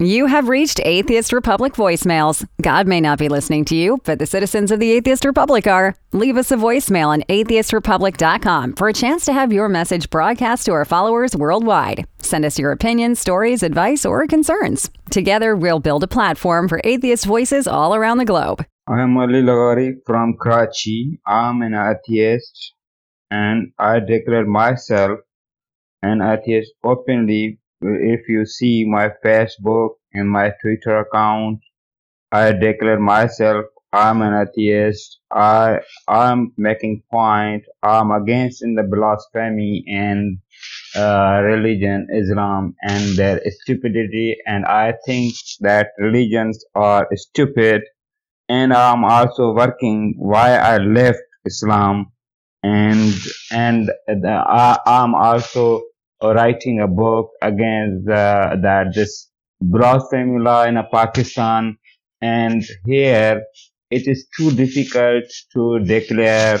You have reached Atheist Republic voicemails. God may not be listening to you, but the citizens of the Atheist Republic are. Leave us a voicemail on atheistrepublic.com for a chance to have your message broadcast to our followers worldwide. Send us your opinions, stories, advice, or concerns. Together, we'll build a platform for atheist voices all around the globe. I am Ali Lagari from Karachi. I'm an atheist and I declare myself an atheist openly if you see my Facebook and my Twitter account, I declare myself I'm an atheist. I I'm making point. I'm against in the blasphemy and uh, religion, Islam, and their stupidity. And I think that religions are stupid. And I'm also working why I left Islam, and and the, I, I'm also writing a book against uh, that this blasphemy law in Pakistan, and here it is too difficult to declare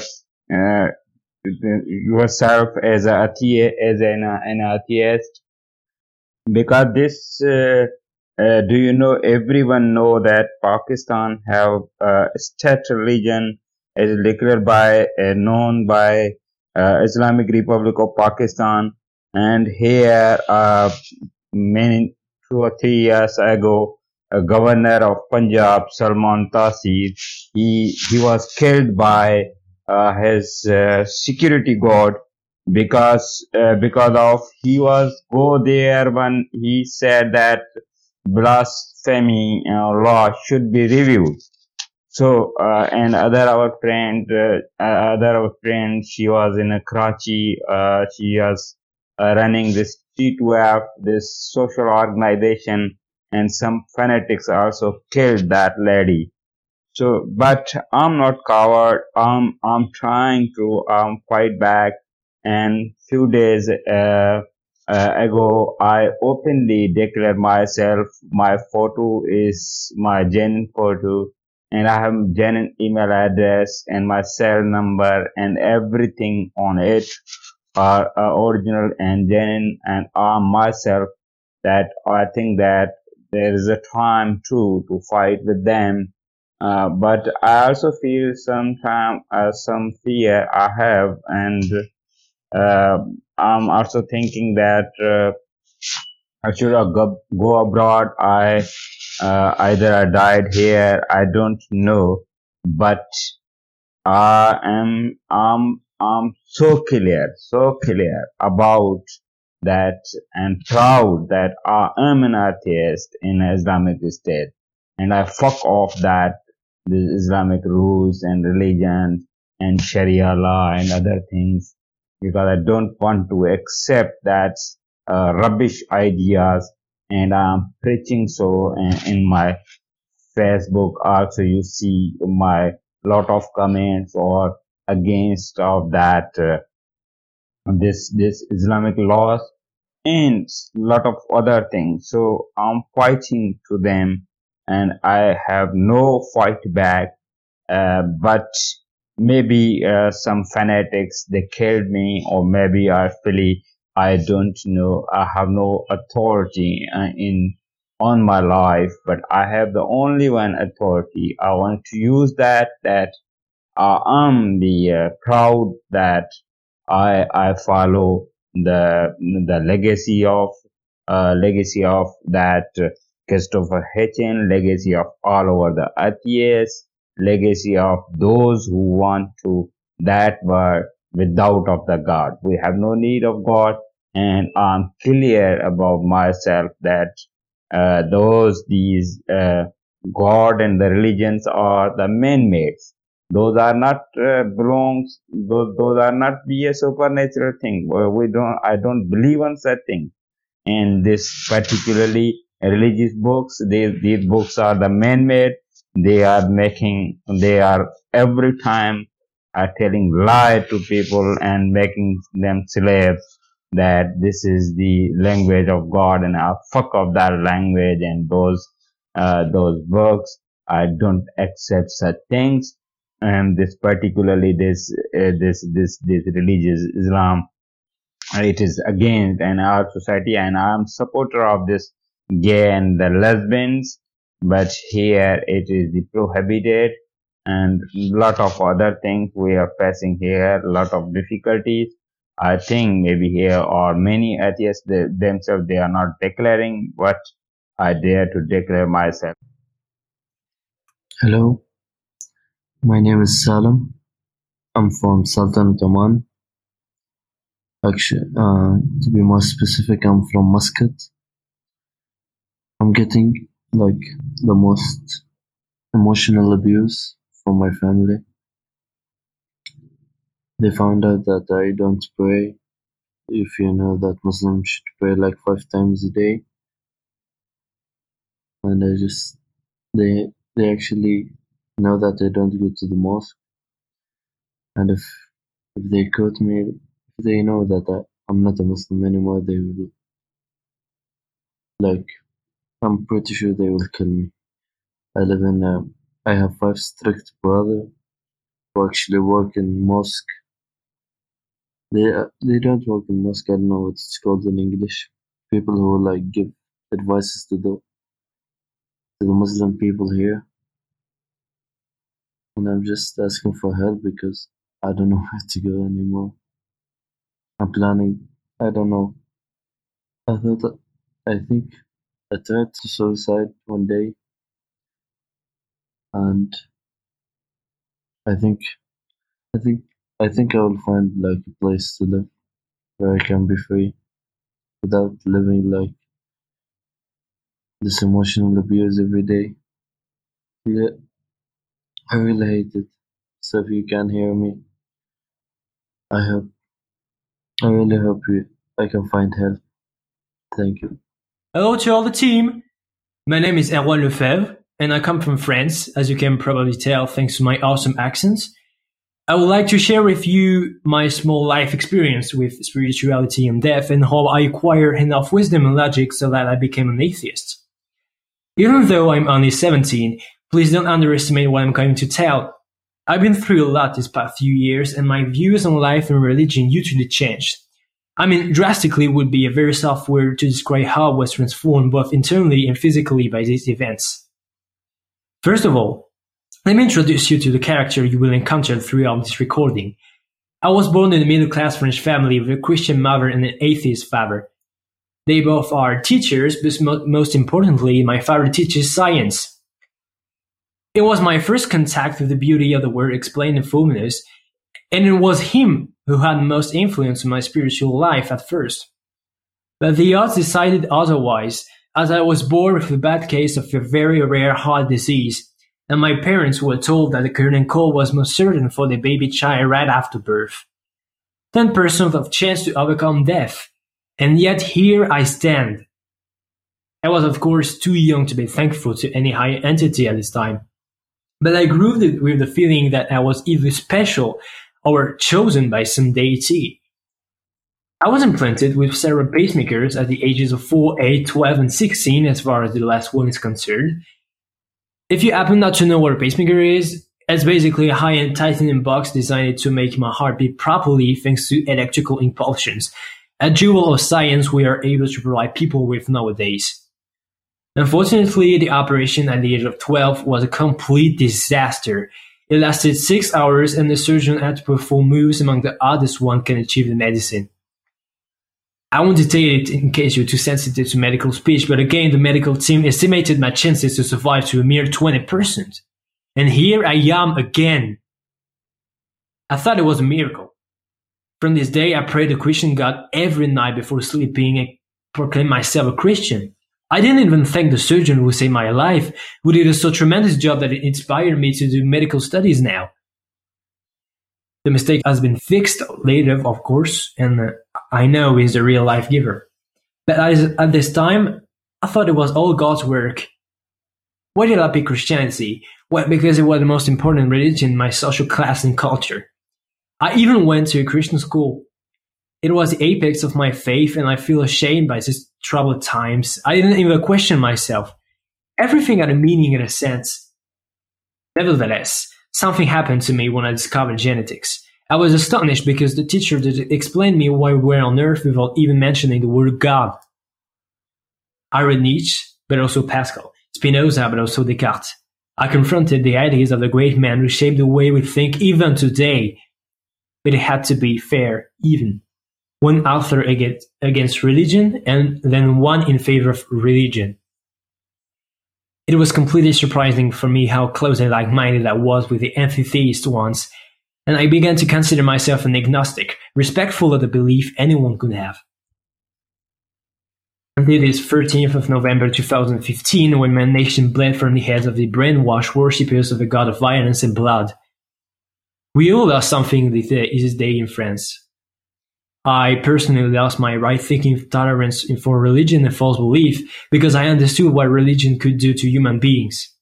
uh, yourself as a as an, an atheist because this. Uh, uh, do you know everyone know that Pakistan have a state religion as declared by uh, known by uh, Islamic Republic of Pakistan and here, uh, many two or three years ago, a governor of Punjab, Salman Taseer, he he was killed by uh, his uh, security guard because uh, because of he was go there when he said that blasphemy uh, law should be reviewed. So uh, and other our friend, other our friend, she was in a Karachi. she was uh, running this T2F, this social organization, and some fanatics also killed that lady. So, but I'm not coward. I'm I'm trying to um, fight back. And few days uh, uh, ago, I openly declared myself. My photo is my genuine photo, and I have genuine email address and my cell number and everything on it are uh, original and genuine and are myself that I think that there is a time too to fight with them. Uh, but I also feel sometimes uh, some fear I have and uh, I'm also thinking that uh, I should go, go abroad. I uh, either I died here, I don't know, but I am I'm I'm so clear, so clear about that and proud that I am an atheist in Islamic State. And I fuck off that the Islamic rules and religion and Sharia law and other things because I don't want to accept that uh, rubbish ideas. And I'm preaching so in, in my Facebook also you see my lot of comments or against of that uh, this this Islamic laws and lot of other things. So I'm fighting to them, and I have no fight back. Uh, but maybe uh, some fanatics they killed me, or maybe I really I don't know. I have no authority uh, in on my life, but I have the only one authority. I want to use that that uh, I'm the uh, proud that I I follow the the legacy of uh, legacy of that Christopher Hitchens, legacy of all over the atheists, legacy of those who want to that were without of the God. We have no need of God, and I'm clear about myself that uh, those these uh, God and the religions are the man-mades those are not uh, belongs those, those are not be a supernatural thing. We don't i don't believe on such thing. And this particularly religious books these these books are the man-made. They are making they are every time are telling lie to people and making them slaves that this is the language of god and i fuck of that language and those uh, those books. I don't accept such things and this particularly this uh, this this this religious Islam it is against and our society and I'm supporter of this gay and the lesbians, but here it is prohibited and lot of other things we are facing here, lot of difficulties. I think maybe here or many atheists they, themselves they are not declaring what I dare to declare myself. Hello, my name is Salam. I'm from Sultanate Oman. Actually, uh, to be more specific, I'm from Muscat. I'm getting like the most emotional abuse from my family. They found out that I don't pray. If you know that Muslims should pray like five times a day. And I just they they actually know that I don't go to the mosque. And if if they caught me if they know that I, I'm not a Muslim anymore they will like I'm pretty sure they will kill me. I live in a, I have five strict brothers who actually work in mosque they uh, they don't work in mosque. I don't know what it's called in English. People who like give advices to the to the Muslim people here, and I'm just asking for help because I don't know where to go anymore. I'm planning. I don't know. I thought. I think I tried to suicide one day, and I think. I think. I think I will find like a place to live where I can be free without living like this emotional abuse every day. Yeah, I really hate it. So if you can hear me, I hope I really hope you I can find help. Thank you. Hello to all the team. My name is Erwan Lefebvre, and I come from France, as you can probably tell thanks to my awesome accent. I would like to share with you my small life experience with spirituality and death and how I acquired enough wisdom and logic so that I became an atheist. Even though I'm only 17, please don't underestimate what I'm going to tell. I've been through a lot these past few years and my views on life and religion hugely changed. I mean, drastically would be a very soft word to describe how I was transformed both internally and physically by these events. First of all, let me introduce you to the character you will encounter throughout this recording. I was born in a middle class French family with a Christian mother and an atheist father. They both are teachers, but most importantly, my father teaches science. It was my first contact with the beauty of the word explained in fullness, and it was him who had most influence on my spiritual life at first. But the odds decided otherwise, as I was born with a bad case of a very rare heart disease, and my parents were told that the current call was most certain for the baby child right after birth. 10% of chance to overcome death, and yet here I stand. I was of course too young to be thankful to any higher entity at this time, but I grew with the feeling that I was either special or chosen by some deity. I was implanted with several pacemakers at the ages of 4, 8, 12, and 16 as far as the last one is concerned. If you happen not to know what a pacemaker is, it's basically a high-end titanium box designed to make my heart beat properly thanks to electrical impulsions, a jewel of science we are able to provide people with nowadays. Unfortunately, the operation at the age of 12 was a complete disaster. It lasted six hours and the surgeon had to perform moves among the oddest one can achieve in medicine. I won't detail it in case you're too sensitive to medical speech, but again, the medical team estimated my chances to survive to a mere 20%. And here I am again. I thought it was a miracle. From this day, I prayed to Christian God every night before sleeping and proclaimed myself a Christian. I didn't even thank the surgeon who saved my life, who did a so tremendous job that it inspired me to do medical studies now. The mistake has been fixed later, of course, and I know he's the real life giver. But at this time, I thought it was all God's work. Why did I pick Christianity? Well, because it was the most important religion in my social class and culture. I even went to a Christian school. It was the apex of my faith, and I feel ashamed by these troubled times. I didn't even question myself. Everything had a meaning in a sense. Nevertheless, something happened to me when I discovered genetics. I was astonished because the teacher did explain me why we were on earth without even mentioning the word God. I read Nietzsche, but also Pascal, Spinoza, but also Descartes. I confronted the ideas of the great men who shaped the way we think even today. But it had to be fair, even. One author against, against religion and then one in favor of religion. It was completely surprising for me how close and like-minded I was with the anti-theist ones, and I began to consider myself an agnostic, respectful of the belief anyone could have. Until this 13th of November 2015, when my nation bled from the heads of the brainwashed worshippers of the god of violence and blood. We all lost something this day in France. I personally lost my right thinking tolerance for religion and false belief because I understood what religion could do to human beings.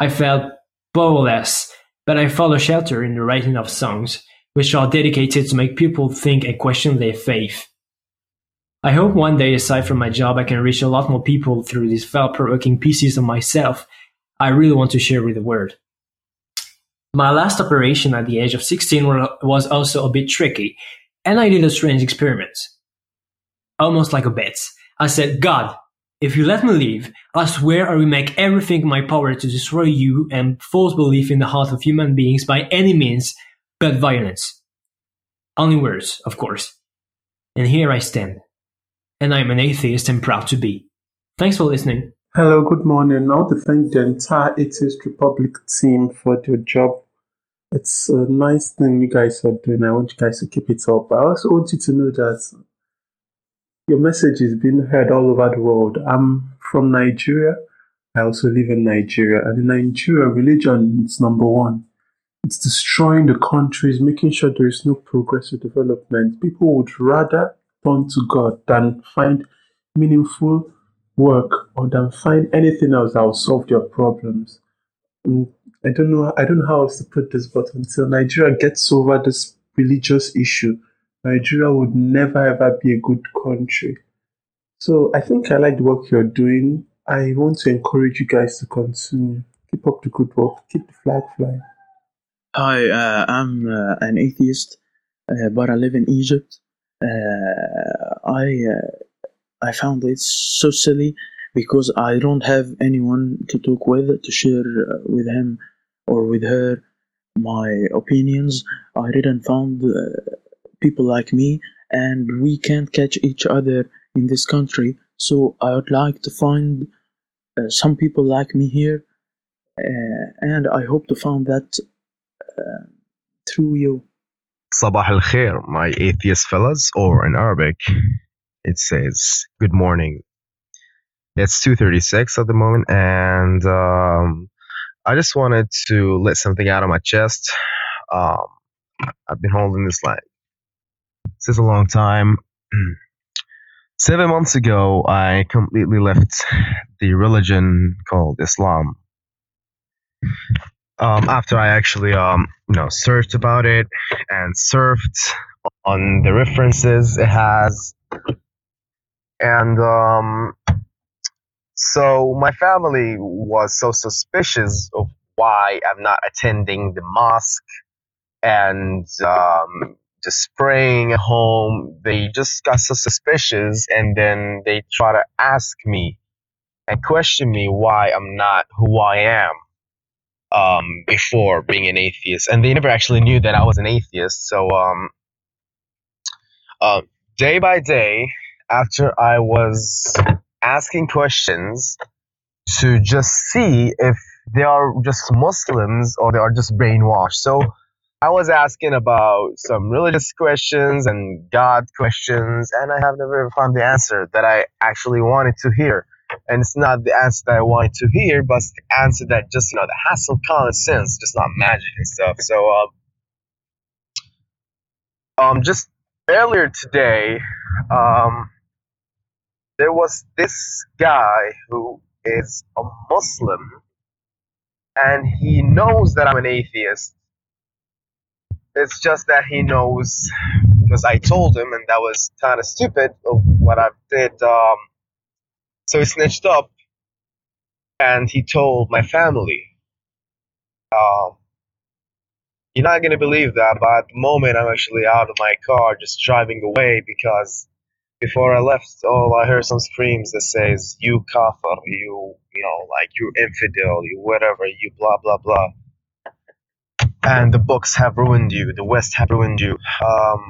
I felt powerless, but I found a shelter in the writing of songs, which are dedicated to make people think and question their faith. I hope one day, aside from my job, I can reach a lot more people through these thought-provoking pieces of myself I really want to share with the world. My last operation at the age of 16 was also a bit tricky and I did a strange experiment. Almost like a bet. I said, God, if you let me live, I swear I will make everything in my power to destroy you and false belief in the heart of human beings by any means but violence. Only words, of course. And here I stand. And I'm an atheist and proud to be. Thanks for listening. Hello, good morning. I want to thank the entire Atheist Republic team for their job it's a nice thing you guys are doing. I want you guys to keep it up. I also want you to know that your message is being heard all over the world. I'm from Nigeria. I also live in Nigeria. And in Nigeria, religion is number one. It's destroying the countries, making sure there is no progressive development. People would rather turn to God than find meaningful work or than find anything else that will solve their problems. And I don't know. I don't know how else to put this, but until Nigeria gets over this religious issue, Nigeria would never ever be a good country. So I think I like the work you're doing. I want to encourage you guys to continue. Keep up the good work. Keep the flag flying. Hi, uh, I'm uh, an atheist, uh, but I live in Egypt. Uh, I uh, I found it so silly because I don't have anyone to talk with to share uh, with him or with her my opinions. I didn't found uh, people like me, and we can't catch each other in this country. So I would like to find uh, some people like me here, uh, and I hope to find that uh, through you. Sabah al khair, my atheist fellas, or in Arabic, it says good morning. It's 2:36 at the moment, and um, I just wanted to let something out of my chest. Um, I've been holding this like since a long time. Seven months ago, I completely left the religion called Islam. Um, after I actually, um, you know, searched about it and surfed on the references it has, and um, so my family was so suspicious of why I'm not attending the mosque and um, just praying at home. They just got so suspicious, and then they try to ask me and question me why I'm not who I am um, before being an atheist, and they never actually knew that I was an atheist. So um, uh, day by day, after I was asking questions to just see if they are just Muslims or they are just brainwashed. So I was asking about some religious questions and God questions, and I have never found the answer that I actually wanted to hear. And it's not the answer that I wanted to hear, but it's the answer that just, you know, that has some common sense, just not magic and stuff. So, um, um just earlier today, um, there was this guy who is a Muslim and he knows that I'm an atheist. It's just that he knows because I told him, and that was kind of stupid of what I did. Um, so he snitched up and he told my family. Um, you're not gonna believe that, but at the moment I'm actually out of my car just driving away because before I left, oh, I heard some screams that says, "You kafir, you, you know, like you infidel, you whatever, you blah blah blah." And the books have ruined you. The West have ruined you. Um,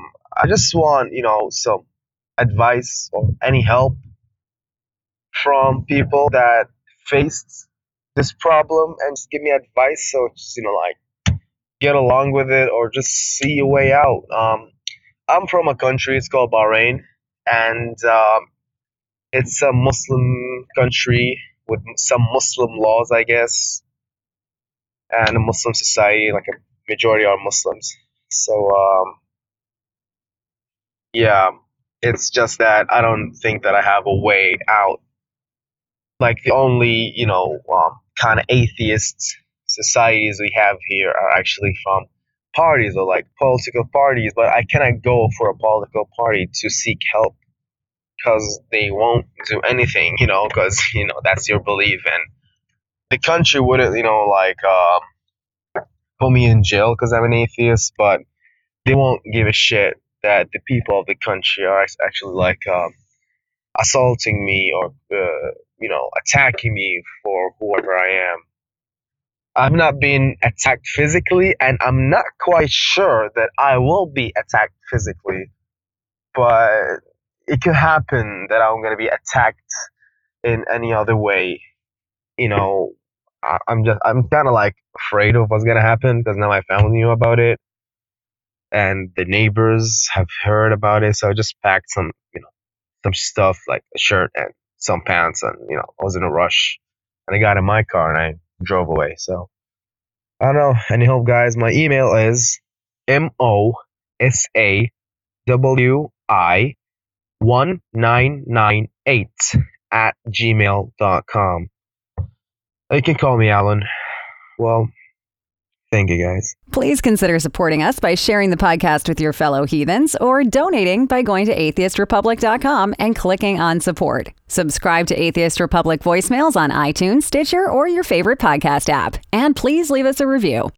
I just want, you know, some advice or any help from people that faced this problem and just give me advice. So just you know, like get along with it or just see a way out. Um, I'm from a country. It's called Bahrain, and um, it's a Muslim country with some Muslim laws, I guess, and a Muslim society. Like a majority are Muslims. So um, yeah, it's just that I don't think that I have a way out. Like the only you know um, kind of atheist societies we have here are actually from parties or like political parties, but I cannot go for a political party to seek help because they won't do anything, you know, because, you know, that's your belief. And the country wouldn't, you know, like um, put me in jail because I'm an atheist, but they won't give a shit that the people of the country are actually like um, assaulting me or, uh, you know, attacking me for whoever I am. I've not been attacked physically, and I'm not quite sure that I will be attacked physically. But it could happen that I'm gonna be attacked in any other way. You know, I, I'm just I'm kind of like afraid of what's gonna happen because now my family knew about it, and the neighbors have heard about it. So I just packed some, you know, some stuff like a shirt and some pants, and you know, I was in a rush, and I got in my car and I drove away. So I don't know. Any help, guys? My email is m o s a w i one nine nine eight at gmail.com. You can call me Alan. Well, thank you guys. Please consider supporting us by sharing the podcast with your fellow heathens or donating by going to atheistrepublic.com and clicking on support. Subscribe to Atheist Republic voicemails on iTunes, Stitcher, or your favorite podcast app. And please leave us a review.